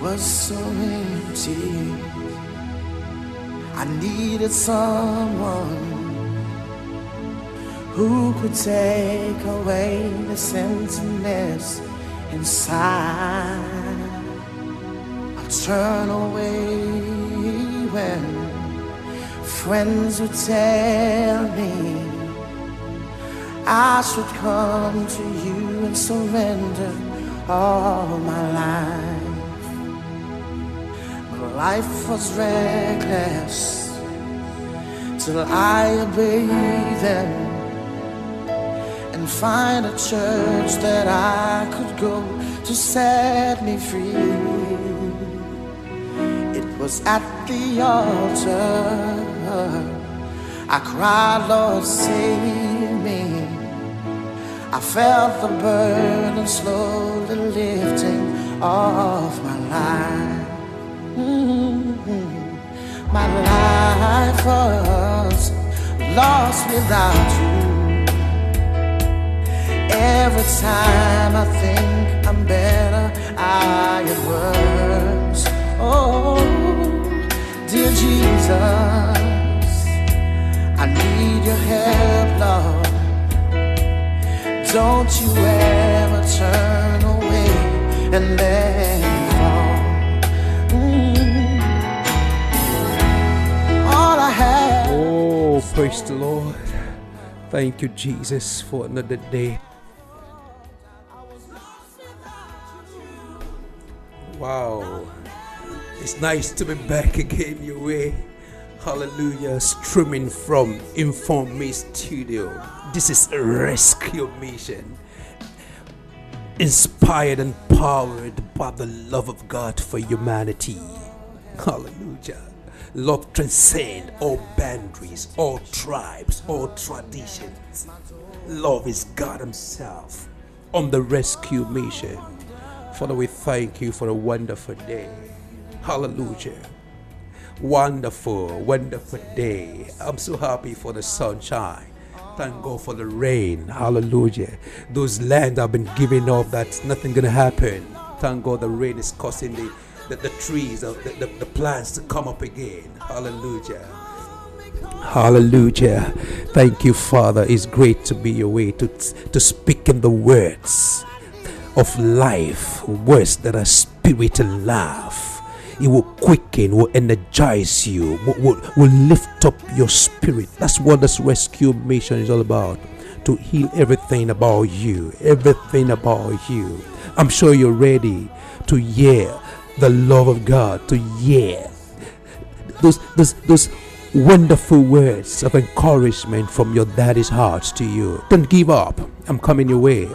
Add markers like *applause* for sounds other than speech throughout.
was so empty. I needed someone who could take away the emptiness inside. I'll turn away when friends would tell me I should come to you and surrender all my life. Life was reckless till I obeyed them and find a church that I could go to set me free. It was at the altar I cried, Lord, save me. I felt the burden slowly lifting off my life. My life was lost without you. Every time I think I'm better, I get worse. Oh, dear Jesus, I need your help, Lord. Don't you ever turn away and let praise the Lord. Thank you, Jesus, for another day. Wow. It's nice to be back again your way. Hallelujah. Streaming from Inform Me Studio. This is a rescue mission. Inspired and powered by the love of God for humanity. Hallelujah. Love transcends all boundaries, all tribes, all traditions. Love is God Himself on the rescue mission. Father, we thank you for a wonderful day. Hallelujah. Wonderful, wonderful day. I'm so happy for the sunshine. Thank God for the rain. Hallelujah. Those lands have been giving up that's nothing gonna happen. Thank God the rain is causing the, the, the trees, the, the, the plants to come up again. Hallelujah. Hallelujah. Thank you, Father. It's great to be your way to, to speak in the words of life, words that are spirit and life. It will quicken, will energize you, will, will, will lift up your spirit. That's what this rescue mission is all about. To heal everything about you, everything about you. I'm sure you're ready to hear the love of God, to hear those those those wonderful words of encouragement from your daddy's heart to you. Don't give up. I'm coming your way.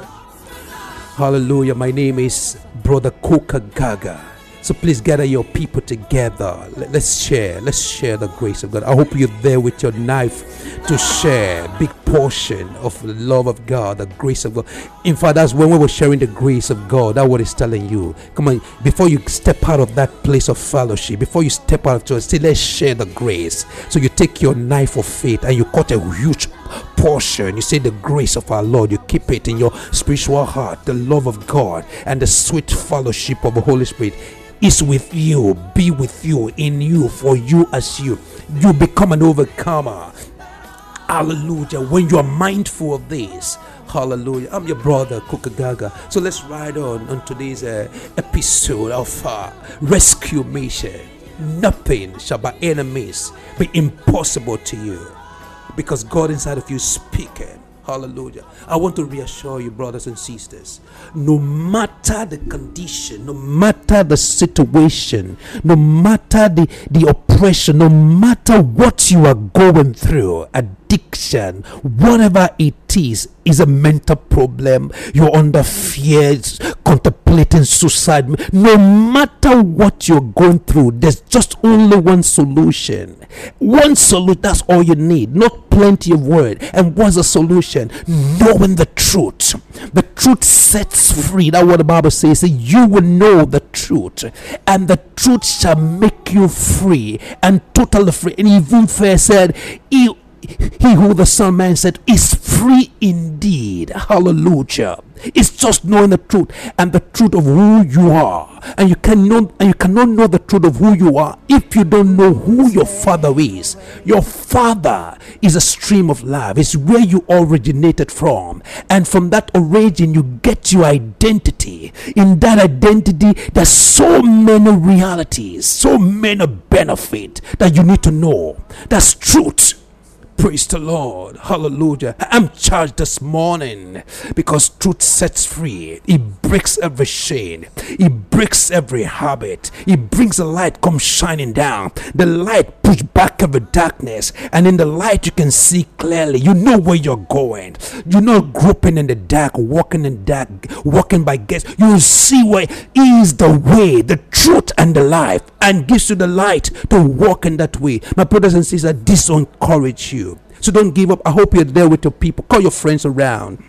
Hallelujah. My name is Brother Koka Gaga. So please gather your people together. Let- Let's share. Let's share the grace of God. I hope you're there with your knife to share big portion of the love of God, the grace of God. In fact, that's when we were sharing the grace of God. That's what it's telling you. Come on, before you step out of that place of fellowship, before you step out church, say, let's share the grace. So you take your knife of faith and you cut a huge portion. You say the grace of our Lord. You keep it in your spiritual heart, the love of God, and the sweet fellowship of the Holy Spirit is with you, be with you, in you, for you as you. You become an overcomer. Hallelujah. When you are mindful of this, hallelujah. I'm your brother, Kukagaga. So let's ride on on today's uh, episode of uh, Rescue Mission. Nothing shall by enemies be impossible to you because God inside of you is speaking. Hallelujah. I want to reassure you, brothers and sisters, no matter the condition, no matter the situation, no matter the, the oppression, no matter what you are going through, addiction, whatever it is, is a mental problem, you're under fears, contemplating suicide, no matter what you're going through, there's just only one solution. One solution, that's all you need, not plenty of word. And what's the solution? Knowing the truth. The truth sets free. That's what the Bible says. Say, You will know the truth, and the truth shall make you free and totally free. And even first said, he who the Son Man said is free indeed. Hallelujah. It's just knowing the truth and the truth of who you are and you cannot and you cannot know the truth of who you are if you don't know who your father is. Your father is a stream of life. It's where you originated from. And from that origin you get your identity. In that identity there's so many realities, so many benefit that you need to know. That's truth. Praise the Lord. Hallelujah. I'm charged this morning because truth sets free. It breaks every chain. It breaks every habit. It brings the light come shining down. The light push back every darkness. And in the light you can see clearly. You know where you're going. You're not groping in the dark, walking in dark, walking by guess. You see where is the way, the truth and the life and gives you the light to walk in that way. My brothers and sisters, this encourage you. So don't give up. I hope you're there with your people. Call your friends around.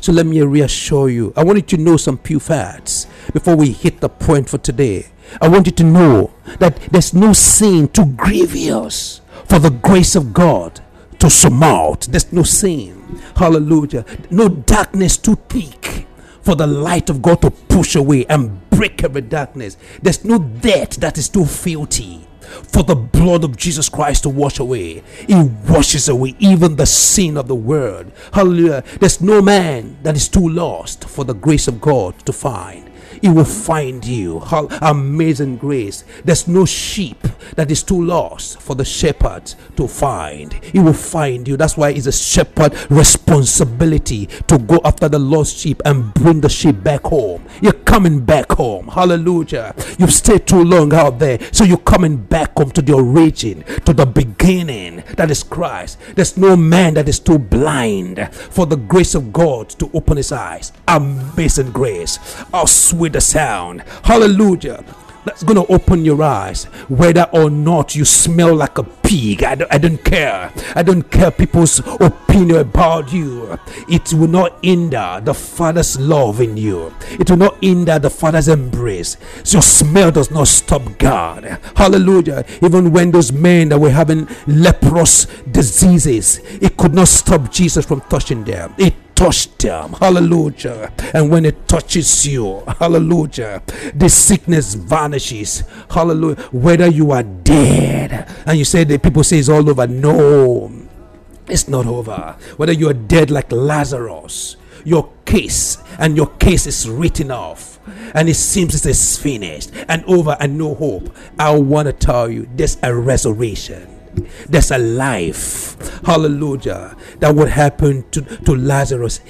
So let me reassure you. I want you to know some few facts before we hit the point for today. I want you to know that there's no sin too grievous for the grace of God to surmount. There's no sin. Hallelujah. No darkness too thick for the light of God to push away and break every darkness. There's no death that is too filthy for the blood of Jesus Christ to wash away. It washes away even the sin of the world. Hallelujah. There's no man that is too lost for the grace of God to find. He will find you. How amazing grace. There's no sheep that is too lost for the shepherd to find. He will find you. That's why it's a shepherd responsibility to go after the lost sheep and bring the sheep back home. You're coming back home. Hallelujah. You've stayed too long out there. So you're coming back home to the origin, to the beginning. That is Christ. There's no man that is too blind for the grace of God to open his eyes. Amazing grace. How sweet the sound. Hallelujah. That's going to open your eyes. Whether or not you smell like a pig I don't, I don't care. I don't care people's opinion about you. It will not hinder the father's love in you. It will not hinder the father's embrace. So your smell does not stop god. Hallelujah. Even when those men that were having leprous diseases it could not stop jesus from touching them. It touch them. Hallelujah. And when it touches you, hallelujah, the sickness vanishes. Hallelujah. Whether you are dead and you say that people say it's all over. No, it's not over. Whether you are dead like Lazarus, your case and your case is written off and it seems it is finished and over and no hope. I want to tell you there's a resurrection there's a life hallelujah that would happen to, to lazarus.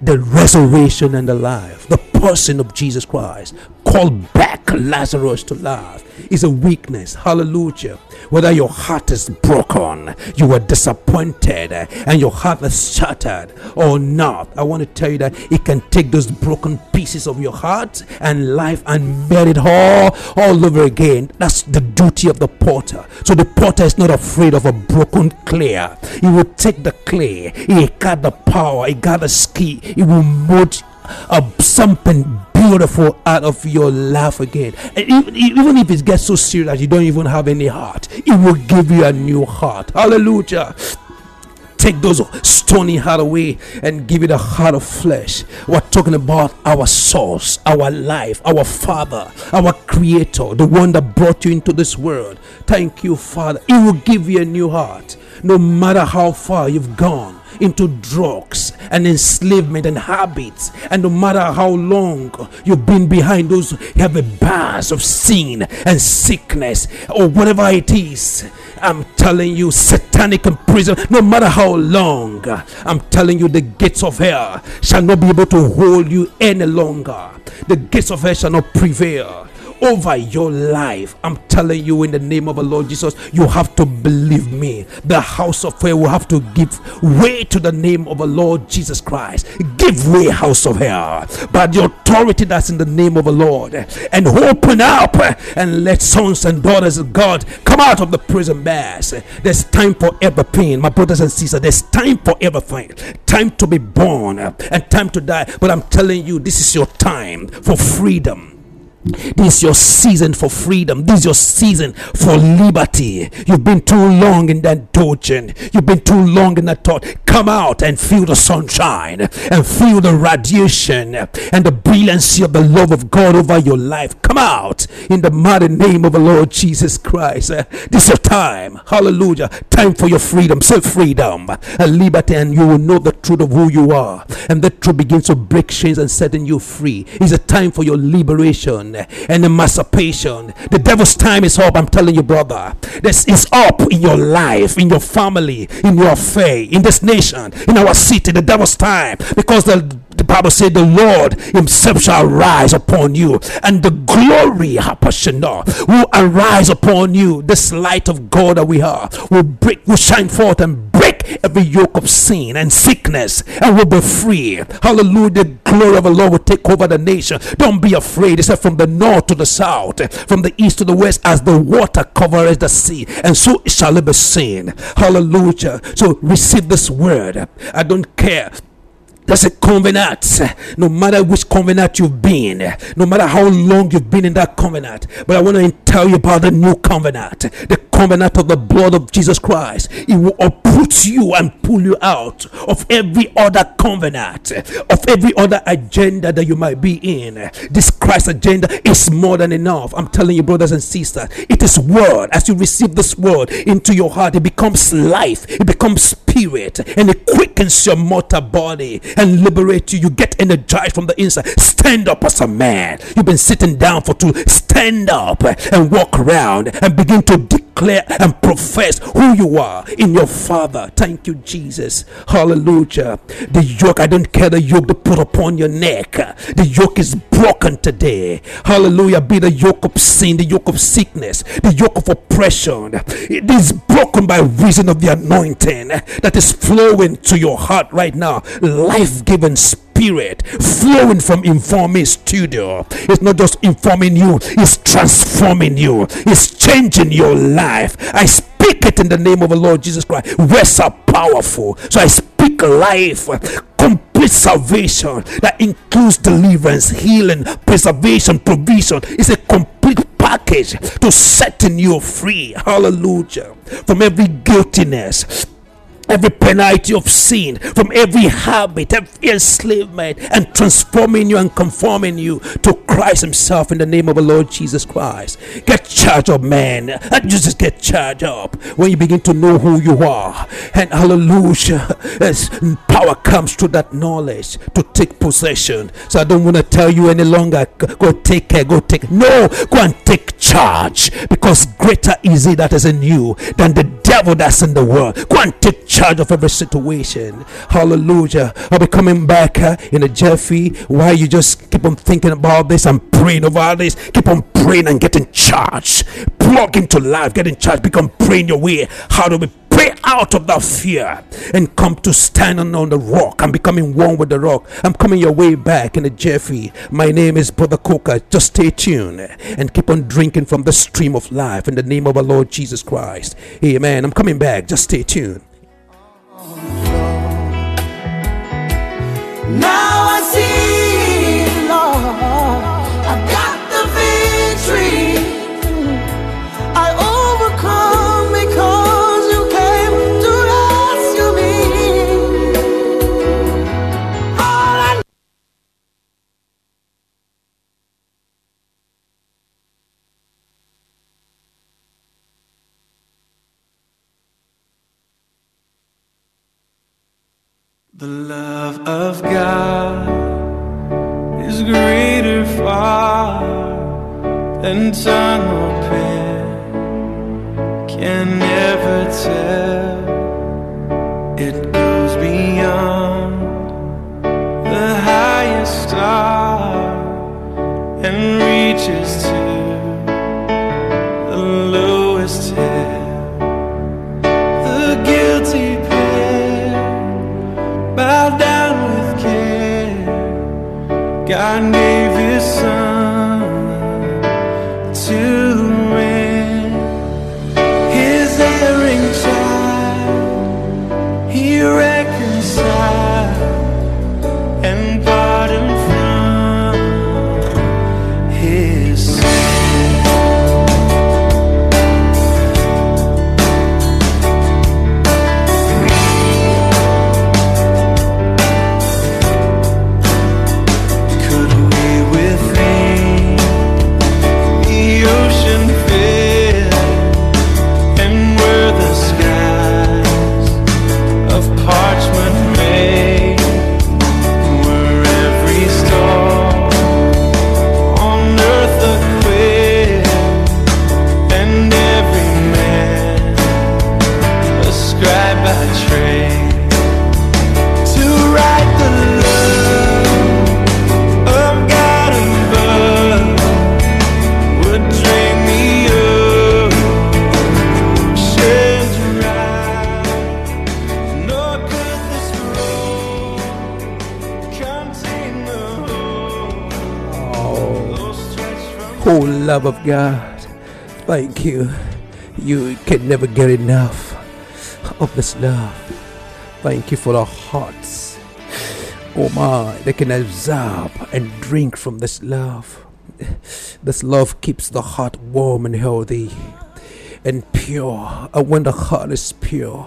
The resurrection and the life the person of jesus christ called back lazarus to life is a weakness. Hallelujah. Whether your heart is broken you were disappointed and your heart is shattered or not i want to tell you that it can take those broken pieces of your heart and life and mend it all all over again. That's the duty of the potter. So the potter is not afraid of a broken clay. He will take the clay. He got the power. He got the ski he will mold uh, something beautiful out of your life again. And even, even if it gets so serious that you don't even have any heart, it will give you a new heart. Hallelujah take those stony heart away and give it a heart of flesh. We're talking about our source, our life, our Father, our Creator, the one that brought you into this world. Thank you, Father. It will give you a new heart, no matter how far you've gone into drugs and enslavement and habits. And no matter how long you've been behind those heavy bars of sin and sickness or whatever it is, I'm telling you, satanic prison, no matter how long, I'm telling you, the gates of hell shall not be able to hold you any longer. The gates of hell shall not prevail over your life. I'm telling you, in the name of the Lord Jesus, you have to believe me. The house of prayer will have to give way to the name of the Lord Jesus Christ. Give way, house of hell, by the authority that's in the name of the Lord, and open up and let sons and daughters of God come out of the prison bars. There's time for everything, my brothers and sisters. There's time for everything. Time to be born and time to die. But I'm telling you, this is your time for freedom This is your season for freedom. This is your season for liberty. You've been too long in that dungeon. You've been too long in that thought. Come out and feel the sunshine and feel the radiation and the brilliancy of the love of God over your life. Come out in the mighty name of the Lord Jesus Christ. This is your time. Hallelujah. Time for your freedom. Say freedom and liberty, and you will know the truth of who you are. And that truth begins to break chains and setting you free. It's a time for your liberation and emancipation. The devil's time is up. I'm telling you, brother. This is up in your life, in your family, in your faith, in this nation, in our city. The devil's time because the the Bible said the Lord himself shall rise upon you and the glory will arise upon you. This light of God that we are will break will shine forth and break every yoke of sin and sickness and will be free. Hallelujah. The glory of the Lord will take over the nation. Don't be afraid. He said from the north to the south from the east to the west as the water covers the sea and so shall it be seen. Hallelujah. So receive this word. I don't care that's a covenant. No matter which covenant you've been, no matter how long you've been in that covenant. But I want to tell you about the new covenant, the covenant of the blood of Jesus Christ. It will uproot you and pull you out of every other covenant, of every other agenda that you might be in. This Christ agenda is more than enough. I'm telling you, brothers and sisters, it is word. As you receive this word into your heart, it becomes life, it becomes spirit, and it quickens your mortal body and liberates you. You get energized from the inside. Stand up as a man. You've been sitting down for too. Stand up and walk around and begin to declare and profess who you are in your Father. Thank you, Jesus. Hallelujah. The yoke, I don't care the yoke to put upon your neck. The yoke is broken today. Hallelujah. Be the yoke of sin, the yoke of sickness, the yoke of oppression. It is broken by reason of the anointing that is flowing to your heart right now. Life giving spirit flowing from Informing Studio. It's not just informing you, it's transforming you, it's changing your life. I speak it in the name of the Lord Jesus Christ. Words are powerful. So I speak life, complete salvation that includes deliverance, healing, preservation, provision. It's a complete package to setting you free. Hallelujah. From every guiltiness every penalty of sin, from every habit, every enslavement, and transforming you and conforming you to Christ Himself in the name of the Lord Jesus Christ. Get charge of man, and just get charge up when you begin to know who you are. And hallelujah, as power comes through that knowledge to take possession. So I don't want to tell you any longer, go take care, go take. No, go and take charge because greater is He that is in you than the devil that's in the world. Go and take charge of every situation. Hallelujah. I'll be coming back uh, in a jiffy Why you just keep on thinking about this and praying over this. Keep on praying and getting charged. Plug into life, get in charge, become praying your way. How do we pray out of that fear and come to standing on the rock. I'm becoming one with the rock. I'm coming your way back in a jiffy. My name is Brother Coca. Just stay tuned and keep on drinking from the stream of life in the name of our Lord Jesus Christ. Amen. I'm coming back. Just stay tuned. Now The love of God is greater far than tongue or pen can never tell. Care. God love of God, thank you. You can never get enough of this love. Thank you for our hearts. Oh my, they can absorb and drink from this love. This love keeps the heart warm and healthy and pure. And when the heart is pure,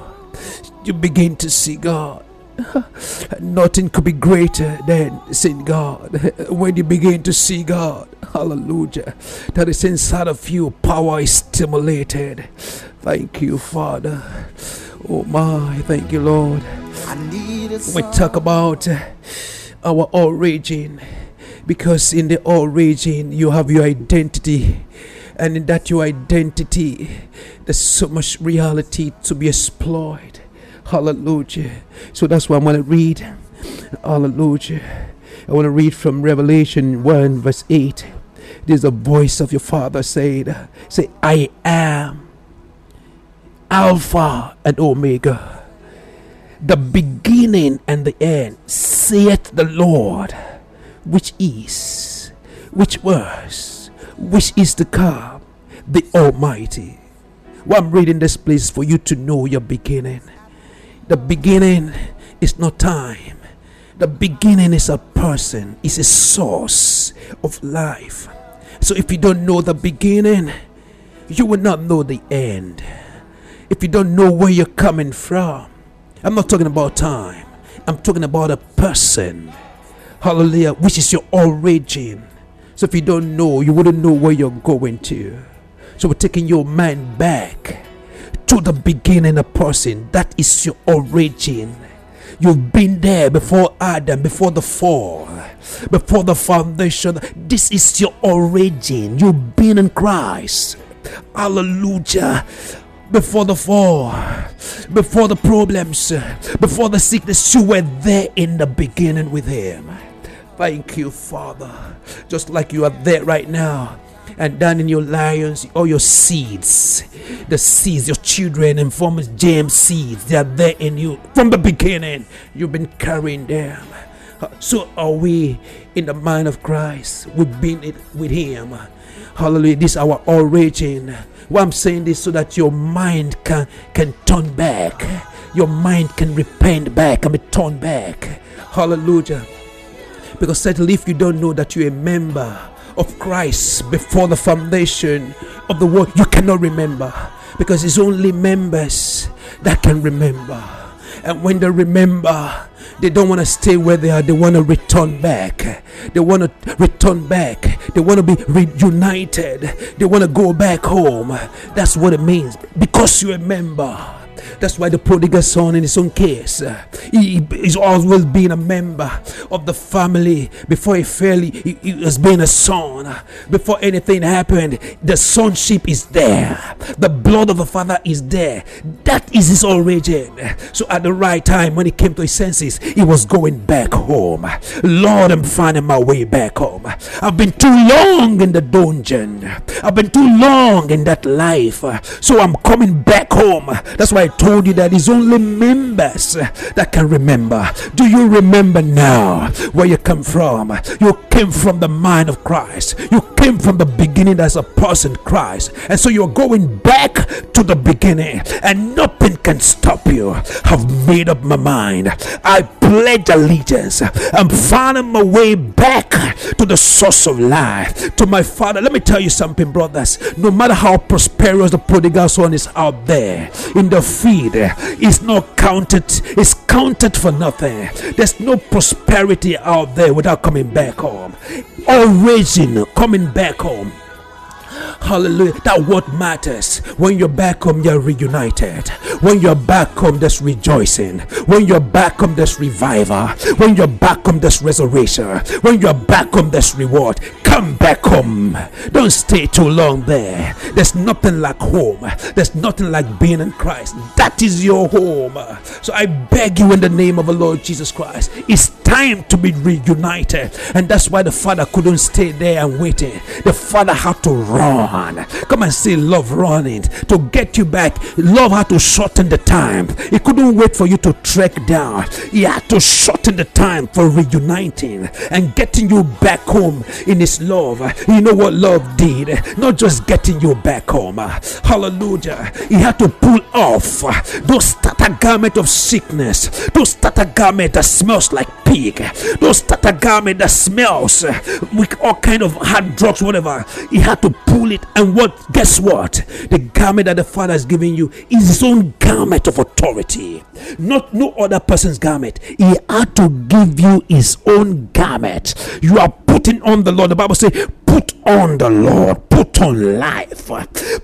you begin to see God. *laughs* Nothing could be greater than seeing God. *laughs* When you begin to see God, hallelujah, that is inside of you, power is stimulated. Thank you, Father. Oh my, thank you, Lord. We talk about our origin because in the origin you have your identity and in that your identity there's so much reality to be explored hallelujah so that's why i'm going to read hallelujah i want to read from revelation 1 verse 8 there's a voice of your father saying say i am alpha and omega the beginning and the end, saith the Lord, which is, which was, which is to come, the Almighty. Well, I'm reading this place for you to know your beginning. The beginning is not time. The beginning is a person, is a source of life. So if you don't know the beginning, you will not know the end. If you don't know where you're coming from, I'm not talking about time. I'm talking about a person. Hallelujah. Which is your origin. So if you don't know, you wouldn't know where you're going to. So we're taking your mind back to the beginning of person. That is your origin. You've been there before Adam, before the fall, before the foundation. This is your origin. You've been in Christ. Hallelujah before the fall, before the problems, before the sickness, you were there in the beginning with Him. Thank you, Father. Just like you are there right now. And down in your lions, all your seeds, the seeds, your children and former James seeds, they are there in you from the beginning. You've been carrying them. Uh, so are we in the mind of Christ. We've been it with Him. Hallelujah. This is our origin. Why I'm saying this so that your mind can can turn back. Your mind can repent back and be turned back. Hallelujah. Because certainly if you don't know that you're a member of Christ before the foundation of the world, you cannot remember. Because it's only members that can remember. And when they remember, they don't want to stay where they are. They want to return back. They want to return back. They want to be reunited. They want to go back home. That's what it means. Because you remember. That's why the prodigal son, in his own case, uh, he is always being a member of the family. Before he fell, he, he was being a son. Before anything happened, the sonship is there. The blood of the father is there. That is his origin. So at the right time, when he came to his senses, he was going back home. Lord, I'm finding my way back home. I've been too long in the dungeon. I've been too long in that life. So I'm coming back home. That's why told you that it's only members that can remember. Do you remember now where you come from? You came from the mind of Christ. You came from the beginning as a person, Christ. And so you're going back to the beginning, and nothing can stop you. I've made up my mind. I pledge allegiance. I'm finding my way back to the source of life, to my Father. Let me tell you something, brothers. No matter how prosperous the prodigal son is out there in the field, it's not counted, it's counted for nothing. There's no prosperity out there without coming back home. Origin coming back home. Hallelujah. That what matters. When you're back home, you're reunited. When you're back home, there's rejoicing. When you're back home, there's revival. When you're back home, there's resurrection. When you're back home, there's reward. Come back home. Don't stay too long there. There's nothing like home. There's nothing like being in Christ. That is your home. So I beg you in the name of the Lord Jesus Christ. It's time to be reunited. And that's why the father couldn't stay there and waiting. The father had to run. Come and see love running to get you back. Love had to shorten the time. He couldn't wait for you to trek down. He had to shorten the time for reuniting and getting you back home in his love. You know what love did? Not just getting you back home. Hallelujah. He had to pull off those starter garment of sickness, those starter garment that smells like pig, those starter garment that smells with all kind of hard drugs, whatever. He had to pull it, and what? Guess what? The garment that the Father has given you is His own garment of authority, not no other person's garment. He had to give you His own garment. You are putting on the Lord. The Bible says, "Put on the Lord. Put on life.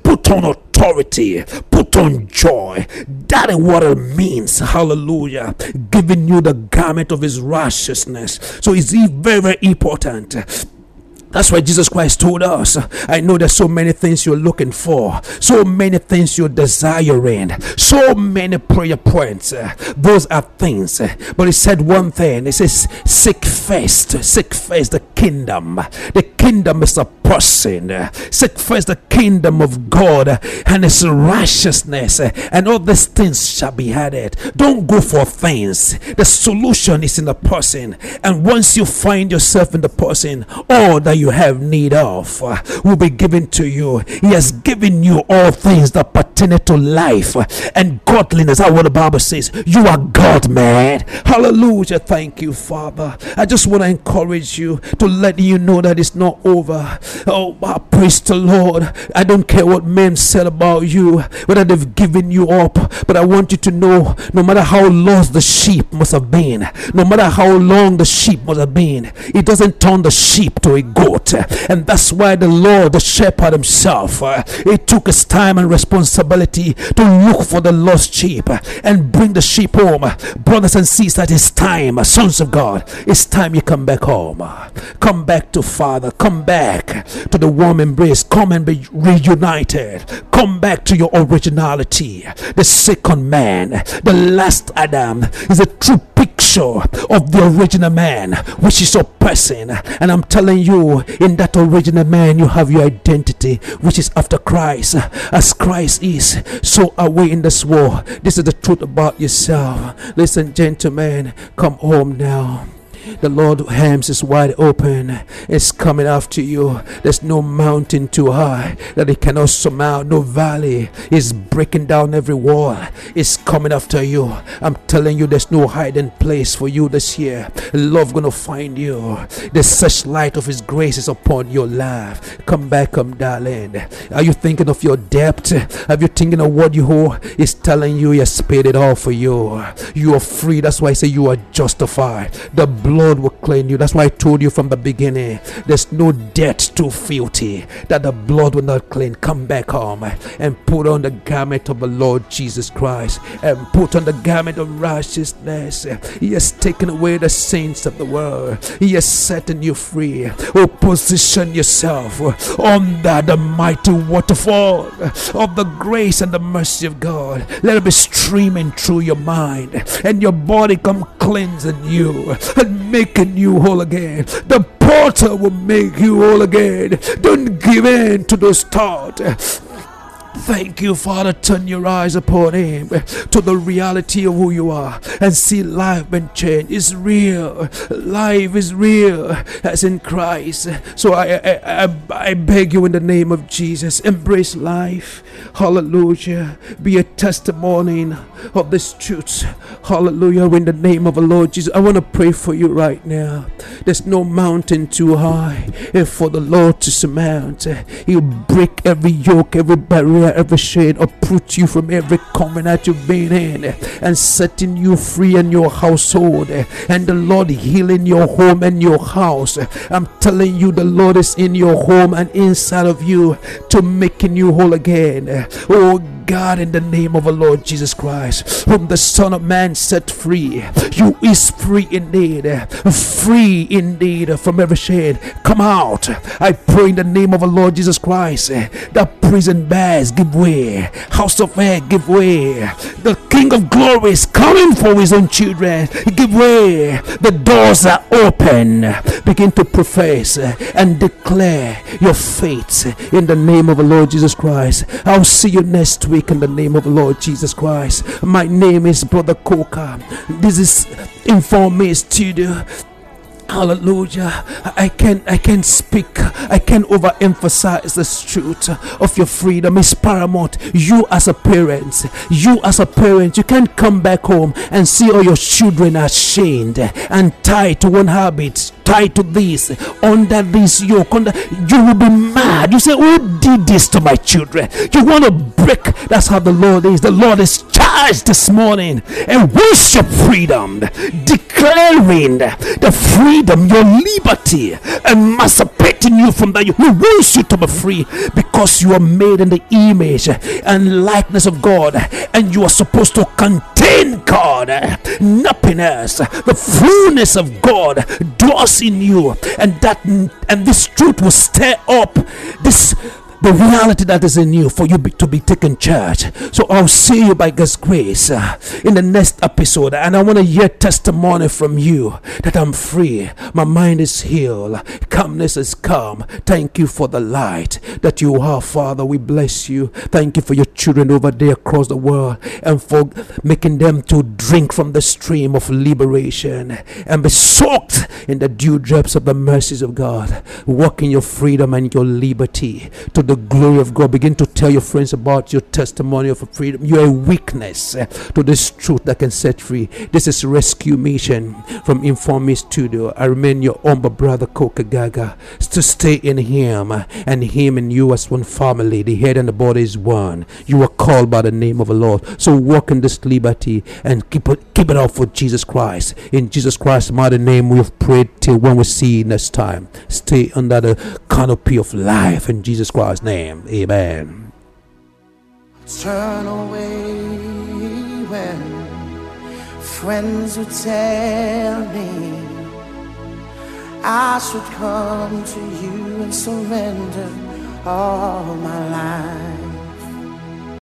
Put on authority. Put on joy." That is what it means. Hallelujah. Giving you the garment of His righteousness. So it's very very important that's why Jesus Christ told us, I know there's so many things you're looking for, so many things you're desiring, so many prayer points. Those are things. But he said one thing. He says, Seek first, seek first the kingdom. The kingdom is a person. Seek first the kingdom of God and his righteousness, and all these things shall be added. Don't go for things. The solution is in the person. And once you find yourself in the person, all that you have need of uh, will be given to you. He has given you all things that pertain to life and godliness. That's what the Bible says. You are God, man. Hallelujah. Thank you, Father. I just want to encourage you to let you know that it's not over. Oh, praise the Lord. I don't care what men said about you, whether they've given you up, but I want you to know no matter how lost the sheep must have been, no matter how long the sheep must have been, it doesn't turn the sheep to a goat. And that's why the Lord, the shepherd himself, uh, he took his time and responsibility to look for the lost sheep and bring the sheep home. Brothers and sisters, it's time, sons of God, it's time you come back home. Come back to Father. Come back to the warm embrace. Come and be reunited. Come back to your originality. The second man, the last Adam, is a true picture of the original man, which is your person. And I'm telling you, in that original man, you have your identity, which is after Christ. As Christ is, so are we in this war. This is the truth about yourself. Listen, gentlemen, come home now. The Lord hands is wide open. It's coming after you. There's no mountain too high that it cannot surmount. No valley is breaking down every wall. It's coming after you. I'm telling you, there's no hiding place for you this year. Love gonna find you. The such light of His grace is upon your life. Come back, come, darling. Are you thinking of your debt? Are you thinking of what you owe? It's telling you, He has paid it all for you. You are free. That's why I say you are justified. The blood will clean you. That's why I told you from the beginning there's no debt too filthy that the blood will not clean. Come back home and put on the garment of the Lord Jesus Christ and put on the garment of righteousness. He has taken away the sins of the world, He has setting you free. Oh, position yourself under the mighty waterfall of the grace and the mercy of God. Let it be streaming through your mind and your body come cleansing you and making you whole again. The porter will make you whole again. Don't give in to those thoughts. Thank you, Father. Turn your eyes upon Him eh, to the reality of who you are and see life been changed. It's real. Life is real as in Christ. So I, I, I, I beg you in the name of Jesus, embrace life. Hallelujah. Be a testimony of this truth. Hallelujah. In the name of the Lord Jesus. I want to pray for you right now. There's no mountain too high eh, for the Lord to surmount. He'll break every yoke, every barrier every shade, uproot you from every covenant you've been in, and setting you free in your household, and the Lord healing your home and your house. I'm telling you, the Lord is in your home and inside of you to making you whole again. Oh God, in the name of the Lord Jesus Christ, whom the Son of Man set free, you is free indeed, free indeed from every shade. Come out. I pray in the name of the Lord Jesus Christ, that prison bars give way, house of air give way. The King of glory is coming for his own children. Give way. The doors are open. Begin to profess and declare your faith in the name of the Lord Jesus Christ. I'll see you next week in the name of the Lord Jesus Christ. My name is Brother Coca. This is Inform Me Studio. Hallelujah. I can I can speak. I can overemphasize this truth of your freedom is paramount. You as a parent, you as a parent, you can't come back home and see all your children are chained and tied to one habit, tied to this, under this yoke. Under, you will be mad. You say, Who did this to my children? You want to break. That's how the Lord is. The Lord is this morning and worship freedom, declaring the freedom, your liberty, emancipating you from that. He wants you to be free because you are made in the image and likeness of God, and you are supposed to contain God, happiness, the fullness of God dwells in you, and that and this truth will stir up this the reality that is in you for you be, to be taken charge. So I'll see you by God's grace uh, in the next episode. And I want to hear testimony from you that I'm free. My mind is healed. Calmness is calm. Thank you for the light that you are, Father. We bless you. Thank you for your children over there across the world and for making them to drink from the stream of liberation and be soaked in the dewdrops of the mercies of God. Walk in your freedom and your liberty to the glory of God. Begin to tell your friends about your testimony of freedom. You're a witness uh, to this truth that can set free. This is Rescue Mission from Inform Me Studio. I remain your humble brother, Coca Gaga. To stay in Him uh, and Him and you as one family. The head and the body is one. You are called by the name of the Lord. So walk in this liberty and keep it, keep it up for Jesus Christ. In Jesus Christ's mighty name, we have prayed till when we see next time. Stay under the canopy of life in Jesus Christ's name. Amen. Turn away when friends would tell me I should come to you and surrender all my life.